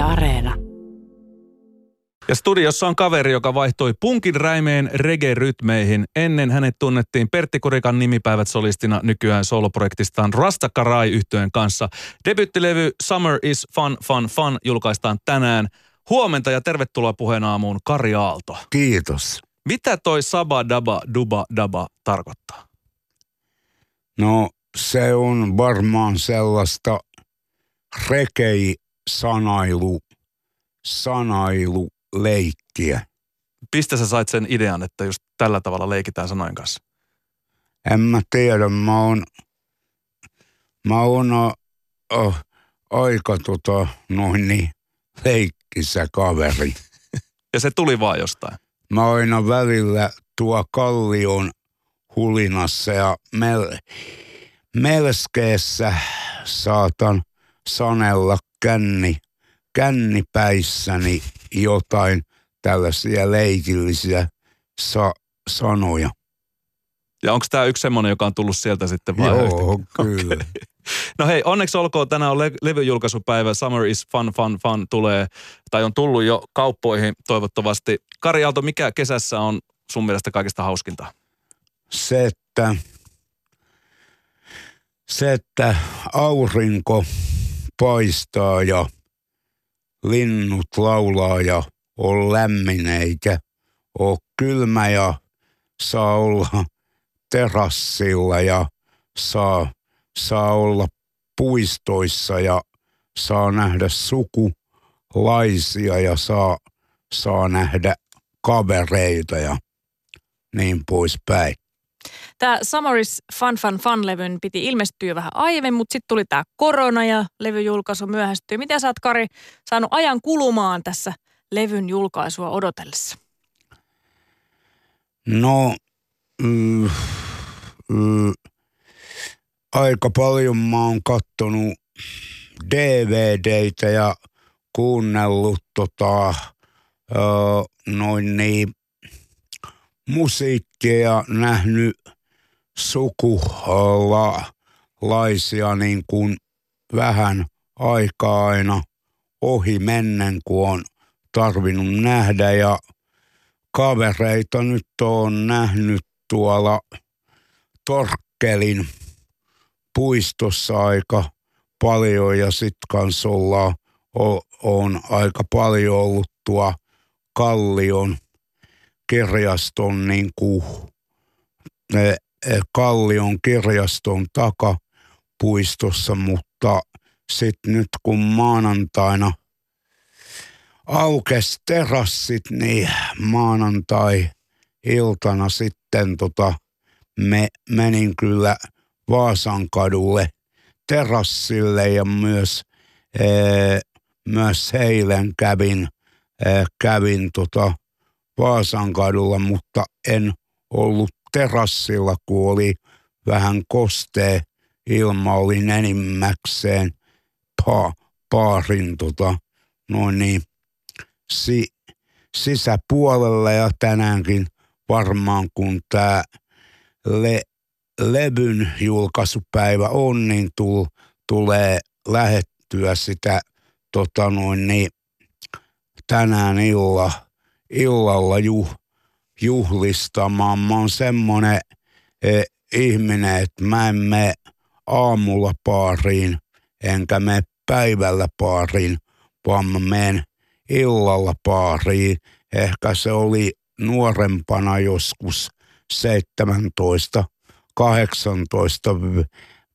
Yle Areena. Ja studiossa on kaveri, joka vaihtoi punkin räimeen reggae-rytmeihin. Ennen hänet tunnettiin Pertti Kurikan nimipäivät solistina nykyään soloprojektistaan Rastakarai yhtyeen kanssa. Debyttilevy Summer is Fun, Fun, Fun julkaistaan tänään. Huomenta ja tervetuloa puheen aamuun Kari Aalto. Kiitos. Mitä toi Saba Daba Duba Daba tarkoittaa? No se on varmaan sellaista rekei sanailu, sanailu leikkiä. Mistä sä sait sen idean, että just tällä tavalla leikitään sanojen kanssa? En mä tiedä, mä oon, mä oon o, o, aika tota, noin niin, leikkisä kaveri. Ja se tuli vaan jostain. Mä aina välillä tuo kallion hulinassa ja mel, melskeessä saatan sanella känni, kännipäissäni jotain tällaisia leikillisiä sa- sanoja. Ja onko tämä yksi semmoinen, joka on tullut sieltä sitten vai? Joo, kyllä. Okay. No hei, onneksi olkoon. Tänään on le- levyjulkaisupäivä. Summer is fun, fun, fun tulee, tai on tullut jo kauppoihin toivottavasti. Kari Aalto, mikä kesässä on sun mielestä kaikista hauskinta? Se, että, se, että aurinko paistaa ja linnut laulaa ja on lämmin eikä ole kylmä ja saa olla terassilla ja saa, saa olla puistoissa ja saa nähdä sukulaisia ja saa, saa nähdä kavereita ja niin poispäin. Tämä Summeris Fun Fun Fun-levyn piti ilmestyä vähän aiemmin, mutta sitten tuli tämä korona ja levyjulkaisu myöhästyi. Miten sä oot, Kari, saanut ajan kulumaan tässä levyn julkaisua odotellessa? No, mm, mm, aika paljon mä oon kattonut DVDitä ja kuunnellut tota, ö, noin niin musiikkia ja nähnyt sukulaisia niin kuin vähän aikaa aina ohi mennen, kun on tarvinnut nähdä. Ja kavereita nyt on nähnyt tuolla Torkkelin puistossa aika paljon ja sitten kanssa ollaan, on aika paljon ollut tuo Kallion kirjaston niin kuin, e, Kallion kirjaston takapuistossa, mutta sitten nyt kun maanantaina aukes terassit, niin maanantai-iltana sitten tota, me menin kyllä Vaasan kadulle terassille ja myös, ee, myös eilen kävin, ee, kävin tota Vaasan kadulla, mutta en ollut terassilla, kun oli vähän kostee. Ilma oli enimmäkseen pa, paarin tota, noin niin, si, sisäpuolella ja tänäänkin varmaan kun tämä le, levyn julkaisupäivä on, niin tul, tulee lähettyä sitä tota noin niin, tänään illa, illalla juh, juhlistamaan. Mä oon semmonen eh, ihminen, että mä en mene aamulla paariin, enkä mene päivällä paariin, vaan mä menen illalla paariin. Ehkä se oli nuorempana joskus 17, 18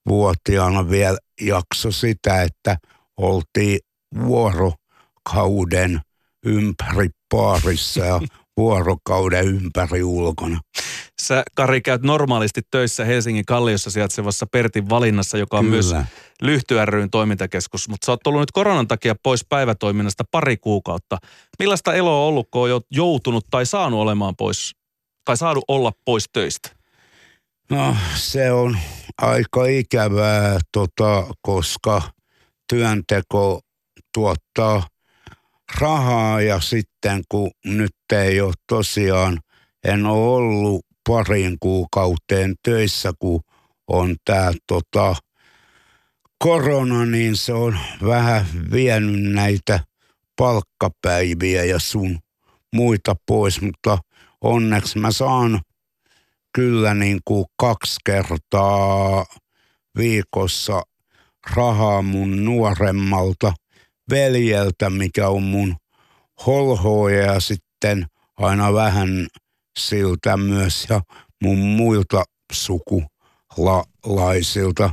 vuotiaana vielä jakso sitä, että oltiin vuorokauden ympäri paarissa ja vuorokauden ympäri ulkona. Sä, Kari, käyt normaalisti töissä Helsingin Kalliossa sijaitsevassa Pertin valinnassa, joka on Kyllä. myös Lyhty ryn toimintakeskus. Mutta sä oot ollut nyt koronan takia pois päivätoiminnasta pari kuukautta. Millaista eloa on ollut, kun jo joutunut tai saanut olemaan pois, tai saanut olla pois töistä? No se on aika ikävää, tota, koska työnteko tuottaa rahaa ja sitten kun nyt ei ole tosiaan, en ole ollut parin kuukauteen töissä, kun on tämä tota, korona, niin se on vähän vienyt näitä palkkapäiviä ja sun muita pois, mutta onneksi mä saan kyllä niin kuin kaksi kertaa viikossa rahaa mun nuoremmalta veljeltä, mikä on mun holhoja ja sitten aina vähän siltä myös ja mun muilta sukulaisilta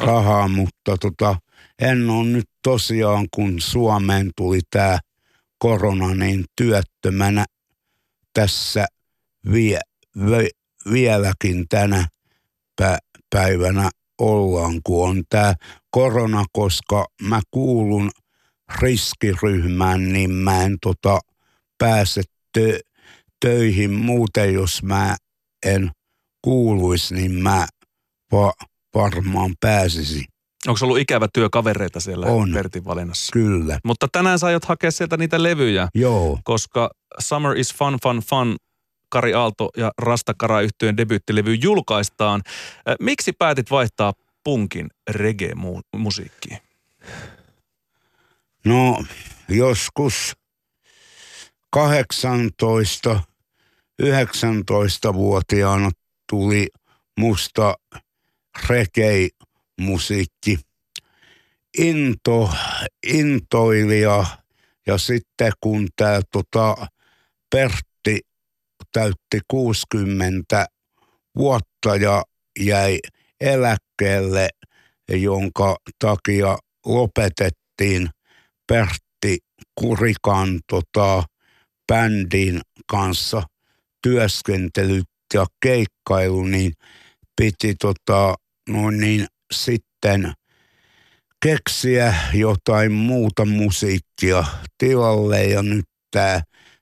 rahaa, mutta tota, en ole nyt tosiaan, kun Suomeen tuli tämä korona, niin työttömänä tässä vie, vie, vieläkin tänä päivänä ollaan, kun on tämä korona, koska mä kuulun riskiryhmään, niin mä en tota, pääse tö- töihin muuten, jos mä en kuuluisi, niin mä va- varmaan pääsisin. Onko ollut ikävä työ kavereita siellä On. Pertin valinnassa? Kyllä. Mutta tänään sä aiot hakea sieltä niitä levyjä, Joo. koska Summer is Fun Fun Fun Kari Aalto ja Rastakara yhtyeen debyyttilevy julkaistaan. Äh, Miksi päätit vaihtaa punkin reggae-musiikkiin? No joskus 18, 19-vuotiaana tuli musta reggae-musiikki. Into, intoilija ja sitten kun tämä tota, Pertti täytti 60 vuotta ja jäi eläkkeelle, jonka takia lopetettiin Pertti Kurikan tota, bändin kanssa työskentely ja keikkailu, niin piti tota, no niin, sitten keksiä jotain muuta musiikkia tilalle ja nyt tämä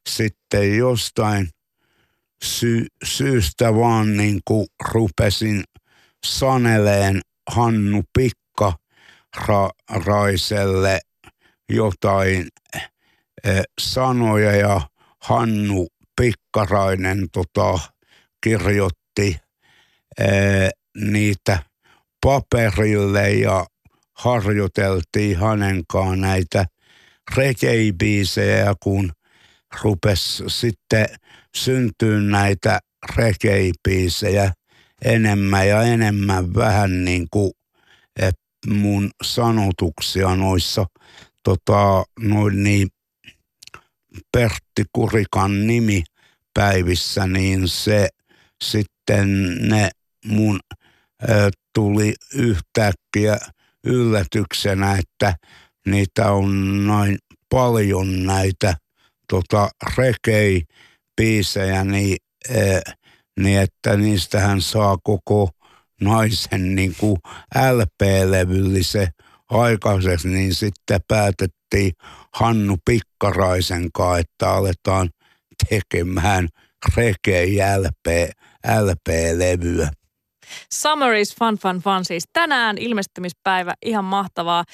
sitten jostain sy- syystä vaan niin kuin rupesin saneleen Hannu Pikka Ra- Raiselle jotain eh, sanoja ja Hannu Pikkarainen tota, kirjoitti eh, niitä paperille ja harjoiteltiin hänenkaan näitä reggae kun rupesi sitten syntyä näitä reggae enemmän ja enemmän vähän niin kuin eh, mun sanotuksia noissa tota, noin niin Pertti Kurikan nimipäivissä, niin se sitten ne mun ö, tuli yhtäkkiä yllätyksenä, että niitä on noin paljon näitä tota, reggae-biisejä, niin, ö, niin että niistähän saa koko naisen niin kuin LP-levyllisen aikaiseksi, niin sitten päätettiin Hannu Pikkaraisen kanssa, että aletaan tekemään LP, LP-levyä. Summer is fun, fun, fun. Siis tänään ilmestymispäivä, ihan mahtavaa.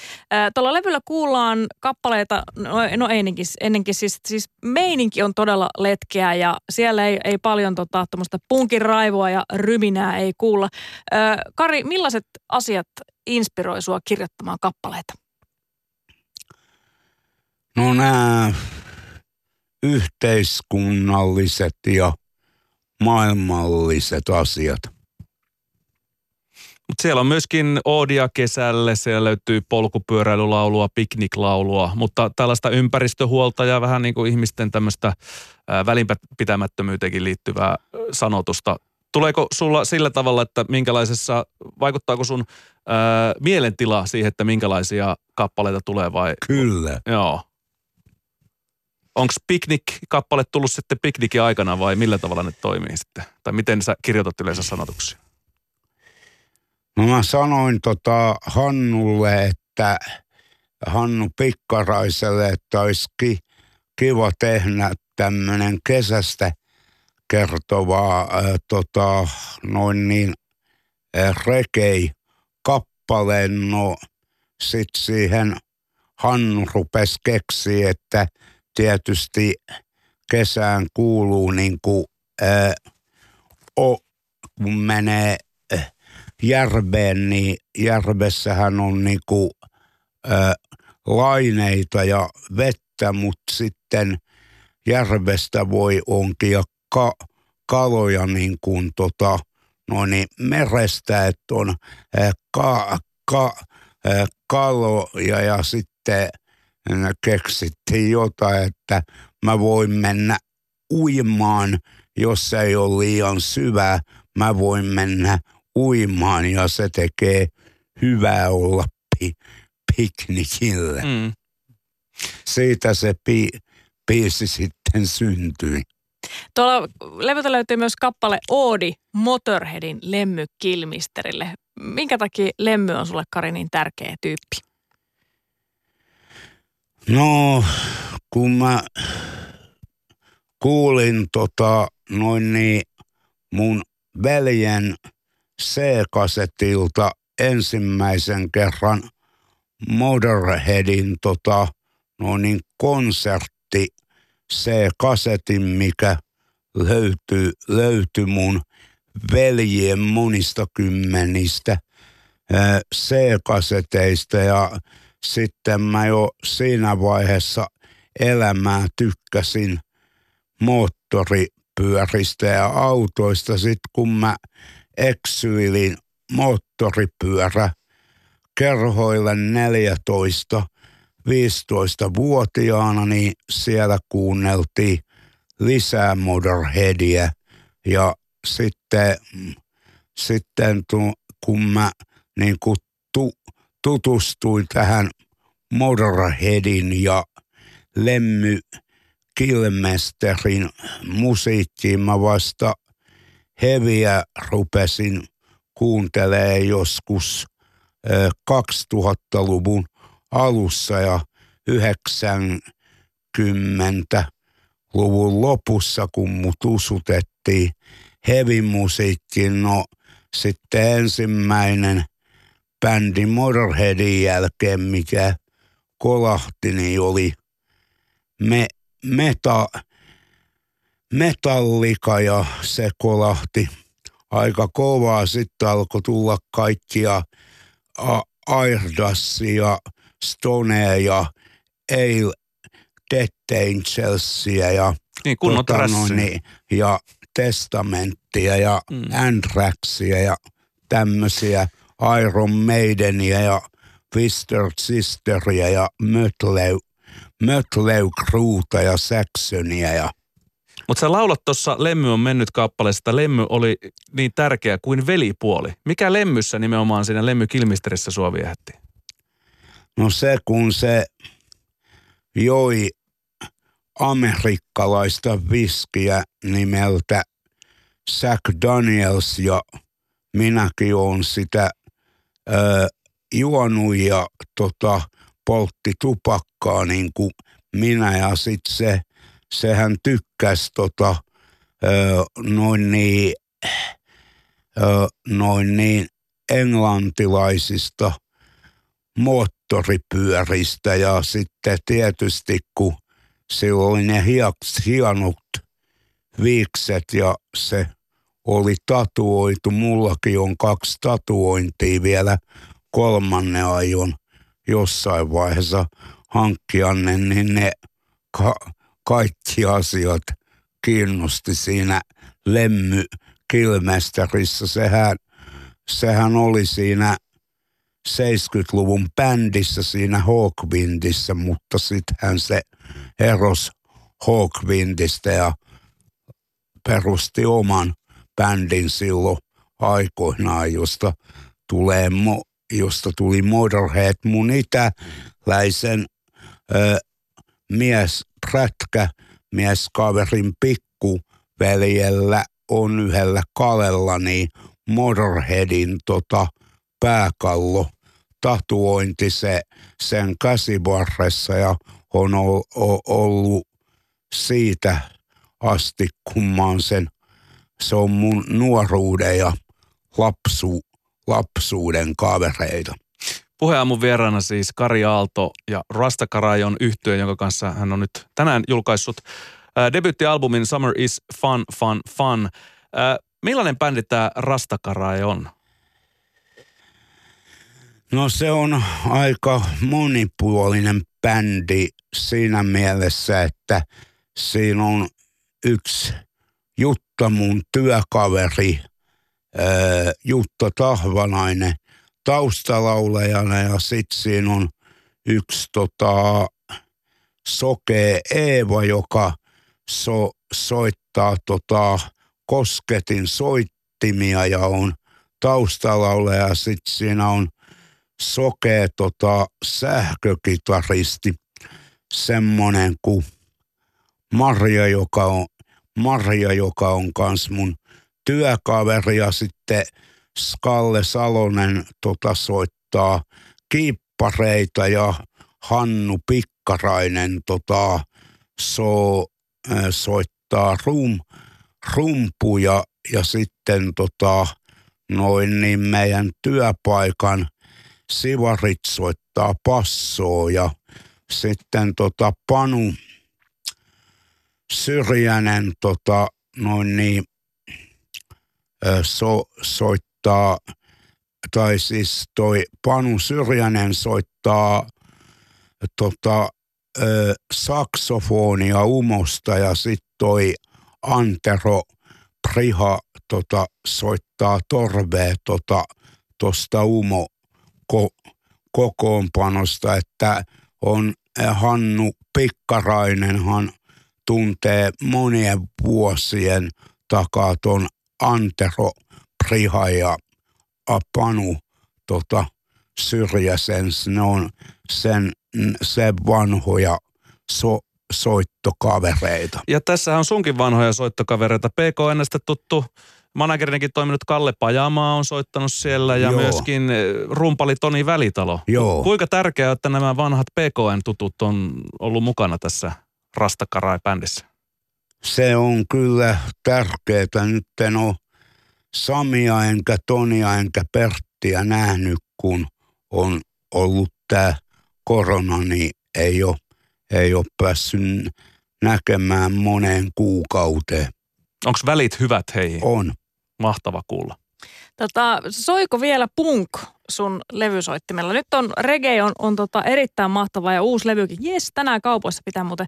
Tuolla levyllä kuullaan kappaleita, no, no ennenkin, ennenkin siis, siis meininki on todella letkeä ja siellä ei, ei paljon tota, punkin raivoa ja ryminää ei kuulla. Kari, millaiset asiat inspiroi sua kirjoittamaan kappaleita? No nämä yhteiskunnalliset ja maailmalliset asiat. Mutta siellä on myöskin Oodia kesälle, siellä löytyy polkupyöräilylaulua, pikniklaulua, mutta tällaista ympäristöhuolta ja vähän niin kuin ihmisten tämmöistä välinpitämättömyyteenkin liittyvää sanotusta. Tuleeko sulla sillä tavalla, että minkälaisessa, vaikuttaako sun ää, mielentila siihen, että minkälaisia kappaleita tulee vai? Kyllä. Joo. Onko piknik-kappale tullut sitten piknikin aikana vai millä tavalla ne toimii sitten? Tai miten sä kirjoitat yleensä sanotuksia? No mä sanoin tota Hannulle, että Hannu Pikkaraiselle, että olisi ki, kiva tehdä tämmöinen kesästä kertovaa äh, tota, noin niin äh, reggae kappaleen. No siihen Hannu rupesi keksiä, että tietysti kesään kuuluu niin kuin, äh, o, kun menee äh, järveen, niin järvessähän on niinku, ä, laineita ja vettä, mutta sitten järvestä voi onkia ka, kaloja niin kuin tota, no niin, merestä, että on äh, ka, ka, äh, kaloja ja sitten keksittiin jotain, että mä voin mennä uimaan, jos ei ole liian syvää. Mä voin mennä uimaan ja se tekee hyvää olla pi- piknikille. Mm. Siitä se pi- biisi sitten syntyi. Tuolla levyltä löytyy myös kappale Oodi Motorheadin Lemmy Kilmisterille. Minkä takia Lemmy on sulle, Kari, niin tärkeä tyyppi? No, kun mä kuulin tota, noin niin mun veljen C-kasetilta ensimmäisen kerran Motorheadin tota, noin niin konsertti C-kasetin, mikä löytyy, löytyi mun veljien monista kymmenistä C-kaseteista ja sitten mä jo siinä vaiheessa elämää tykkäsin moottoripyöristä ja autoista. Sitten kun mä eksyilin moottoripyörä kerhoille 14 15-vuotiaana, niin siellä kuunneltiin lisää Motorheadia. Ja sitten, sitten kun mä niin kuin tu, tutustuin tähän Motorheadin ja Lemmy Kilmesterin musiikkiin. Mä vasta heviä rupesin kuuntelee joskus 2000-luvun alussa ja 90-luvun lopussa, kun mut usutettiin heavy musiikkiin. No sitten ensimmäinen – bändi Motorheadin jälkeen, mikä kolahti, niin oli me, meta, metallika ja se kolahti aika kovaa. Sitten alkoi tulla kaikkia Airdassia, Stonea ja Ale Death Angelsia ja, niin, tota, no, niin, ja Testamenttia ja mm. Anthraxia ja tämmöisiä – Iron Maidenia ja Twister Sisteria ja Mötley, Mötley Crewta ja Saxonia ja mutta sä laulat tuossa Lemmy on mennyt kappaleessa, että Lemmy oli niin tärkeä kuin velipuoli. Mikä Lemmyssä nimenomaan siinä Lemmy Kilmisterissä sua viehätti? No se, kun se joi amerikkalaista viskiä nimeltä Jack Daniels ja minäkin olen sitä ö, juonut ja tota, poltti tupakkaa niin kuin minä ja sitten se, sehän tykkäsi tota, ö, noin niin, ö, noin niin englantilaisista moottoripyöristä ja sitten tietysti kun sillä oli ne hienot viikset ja se oli tatuoitu. Mullakin on kaksi tatuointia vielä kolmannen aion jossain vaiheessa hankkia niin ne ka- kaikki asiat kiinnosti siinä Lemmy Kilmesterissa. Sehän, sehän oli siinä 70-luvun bändissä siinä Hawkwindissä, mutta sittenhän se eros Hawkwindista ja perusti oman bändin silloin aikoinaan, josta, tulee, josta tuli Motorhead mun itäläisen ö, mies prätkä, mieskaverin pikkuveljellä on yhdellä kalella niin Motorheadin tota, pääkallo tatuointi se, sen käsivarressa ja on ollut siitä asti, kun mä oon sen se on mun nuoruuden ja lapsu, lapsuuden kavereita. Puheaamun vieraana siis Kari Aalto ja Rastakarai on yhtyö, jonka kanssa hän on nyt tänään julkaissut äh, debyttialbumin Summer is Fun, Fun, Fun. Millainen bändi tämä Rastakarai on? No se on aika monipuolinen bändi. siinä mielessä, että siinä on yksi Jutta mun työkaveri, Jutta Tahvanainen taustalaulajana ja sitten siinä on yksi tota, sokee Eeva, joka so, soittaa tota, kosketin soittimia ja on taustalaulaja. Sitten siinä on sokee tota, sähkökitaristi, semmonen kuin Marja, joka on, Marja, joka on kans mun työkaveri ja sitten Skalle Salonen tota, soittaa kiippareita ja Hannu Pikkarainen tota, so, äh, soittaa rum, rumpuja ja sitten tota, noin niin meidän työpaikan sivarit soittaa passoa ja sitten tota Panu Syrjänen tota, noin niin, so, soittaa, tai siis toi Panu Syrjänen soittaa tota, ö, saksofonia umosta ja sitten toi Antero Priha tota, soittaa torvea tota, tosta umo ko, kokoonpanosta, että on Hannu Pikkarainenhan tuntee monien vuosien takaa ton Antero Priha ja Panu tota, Syrjäsen. Ne on sen, sen vanhoja so, soittokavereita. Ja tässä on sunkin vanhoja soittokavereita. PKNstä tuttu managerinikin toiminut Kalle Pajamaa on soittanut siellä ja Joo. myöskin eh, rumpali Toni Välitalo. Joo. Kuinka tärkeää, että nämä vanhat PKN-tutut on ollut mukana tässä Rastakarai-bändissä? Se on kyllä tärkeää. Nyt en ole Samia enkä Tonia enkä Perttiä nähnyt, kun on ollut tämä korona, niin ei ole, ei ole päässyt näkemään moneen kuukauteen. Onko välit hyvät heihin? On. Mahtava kuulla. Tota, soiko vielä punk sun levysoittimella? Nyt on reggae on, on tota erittäin mahtava ja uusi levykin. Jes, tänään kaupoissa pitää muuten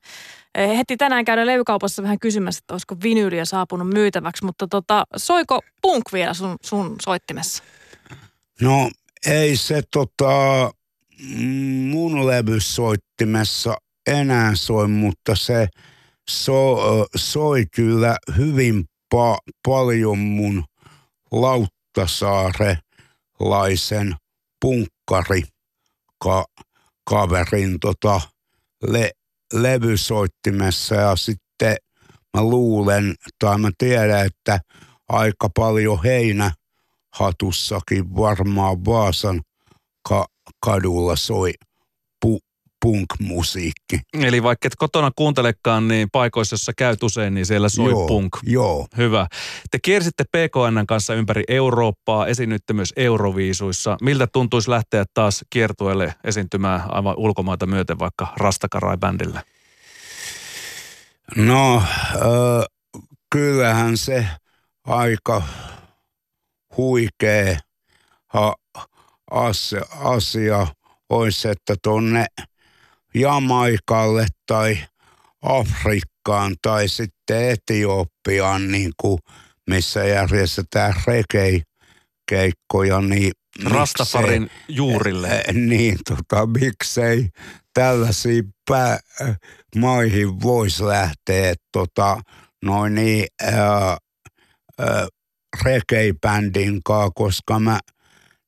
eh, heti tänään käydä levykaupassa vähän kysymässä, että olisiko vinyyliä saapunut myytäväksi. Mutta tota, soiko punk vielä sun, sun soittimessa? No ei se tota, mun levysoittimessa enää soi, mutta se so, soi kyllä hyvin pa- paljon mun Lauttasaarelaisen punkkari ka- kaverin tota, le- levysoittimessa ja sitten mä luulen tai mä tiedän, että aika paljon heinä hatussakin varmaan Vaasan ka- kadulla soi punk-musiikki. Eli vaikka et kotona kuuntelekaan, niin paikoissa, jossa käyt usein, niin siellä soi joo, punk. Joo. Hyvä. Te kiersitte PKN kanssa ympäri Eurooppaa, esiinnytte myös Euroviisuissa. Miltä tuntuisi lähteä taas kiertueelle esiintymään aivan ulkomaita myöten vaikka Rastakarai-bändillä? No, äh, kyllähän se aika huikea ha, asia, asia olisi, että tuonne Jamaikalle tai Afrikkaan tai sitten Etiopiaan, niin kuin, missä järjestetään rekei keikkoja, niin Rastafarin miksei, juurille. Äh, niin, tota, miksei tällaisiin pää, maihin voisi lähteä, tota, noin niin, ää, ää, reggae-bändin kanssa, koska mä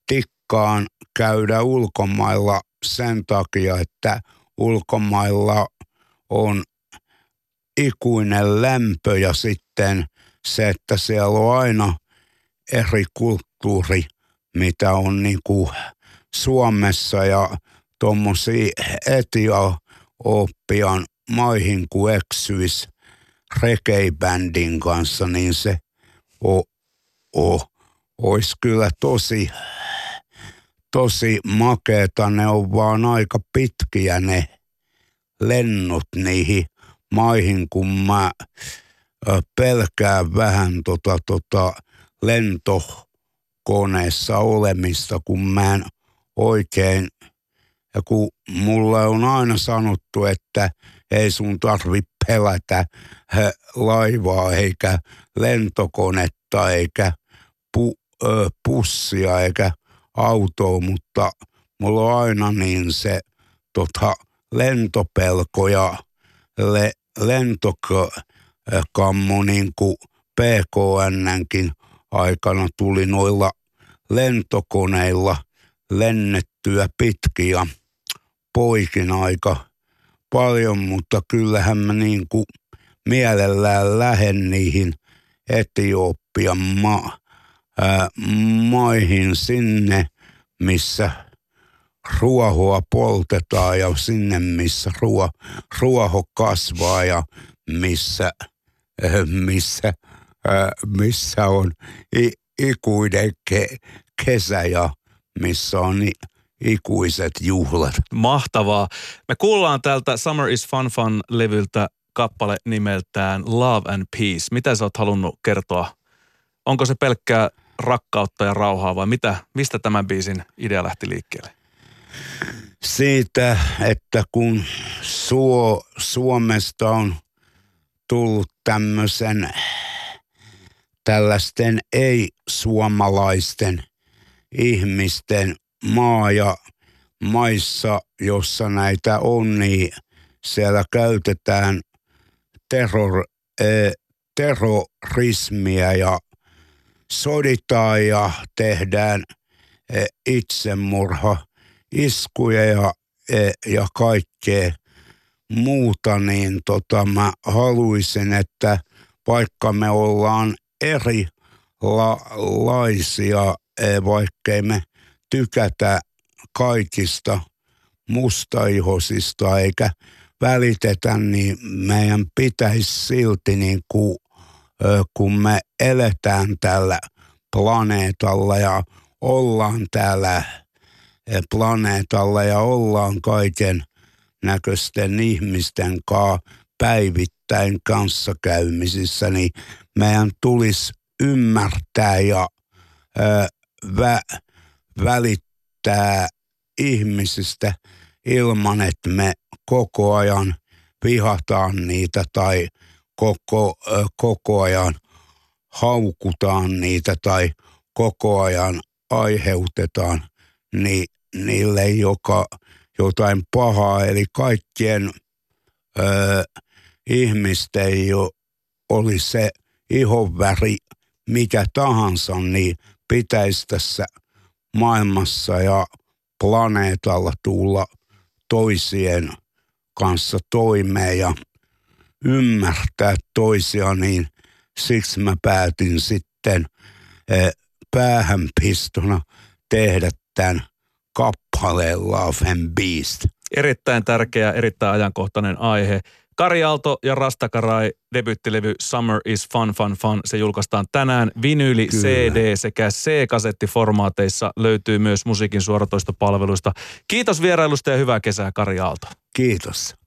tikkaan käydä ulkomailla sen takia, että ulkomailla on ikuinen lämpö ja sitten se, että siellä on aina eri kulttuuri, mitä on niin kuin Suomessa ja tuommoisia Etiopian maihin kuin eksyisi reggae-bändin kanssa, niin se o, o, olisi kyllä tosi tosi makeeta. Ne on vaan aika pitkiä ne lennot niihin maihin, kun mä pelkään vähän tota, tota lentokoneessa olemista, kun mä en oikein Ja kun mulla on aina sanottu, että ei sun tarvi pelätä laivaa eikä lentokonetta eikä pu, ö, pussia eikä autoa, mutta mulla on aina niin se tota, lentopelko ja le, lentokammo niin kuin PKNnkin aikana tuli noilla lentokoneilla lennettyä pitkiä poikin aika paljon, mutta kyllähän mä niin kuin mielellään lähden niihin Etiopian ma- ää, maihin sinne, missä ruohoa poltetaan ja sinne, missä ruo, ruoho kasvaa ja missä, äh, missä, äh, missä on i, ikuinen ke, kesä ja missä on i, ikuiset juhlat. Mahtavaa. Me kuullaan täältä Summer is Fun Fun-levyltä kappale nimeltään Love and Peace. Mitä sä oot halunnut kertoa? Onko se pelkkää rakkautta ja rauhaa vai mitä, mistä tämän biisin idea lähti liikkeelle? Siitä, että kun Suo, Suomesta on tullut tämmöisen tällaisten ei-suomalaisten ihmisten maa ja maissa, jossa näitä on, niin siellä käytetään terror, eh, terrorismia ja soditaan ja tehdään eh, itsemurha, iskuja ja, eh, ja kaikkea muuta, niin tota, mä haluaisin, että vaikka me ollaan erilaisia, eh, vaikkei me tykätä kaikista mustaihosista eikä välitetä, niin meidän pitäisi silti niin kuin, kun me eletään tällä planeetalla ja ollaan täällä planeetalla ja ollaan kaiken näköisten ihmisten kanssa päivittäin kanssakäymisissä, niin meidän tulisi ymmärtää ja ö, vä, välittää ihmisistä ilman, että me koko ajan vihataan niitä tai koko, koko ajan haukutaan niitä tai koko ajan aiheutetaan ni, niille joka, jotain pahaa. Eli kaikkien ö, ihmisten jo oli se ihonväri mikä tahansa, niin pitäisi tässä maailmassa ja planeetalla tulla toisien kanssa toimeen ja ymmärtää toisia, niin siksi mä päätin sitten eh, päähänpistona tehdä tämän kappaleen Love and Beast. Erittäin tärkeä, erittäin ajankohtainen aihe. Kari Aalto ja Rastakarai debyttilevy Summer is Fun Fun Fun. Se julkaistaan tänään. Vinyli, Kyllä. CD sekä C-kasettiformaateissa löytyy myös musiikin suoratoistopalveluista. Kiitos vierailusta ja hyvää kesää Kari Aalto. Kiitos.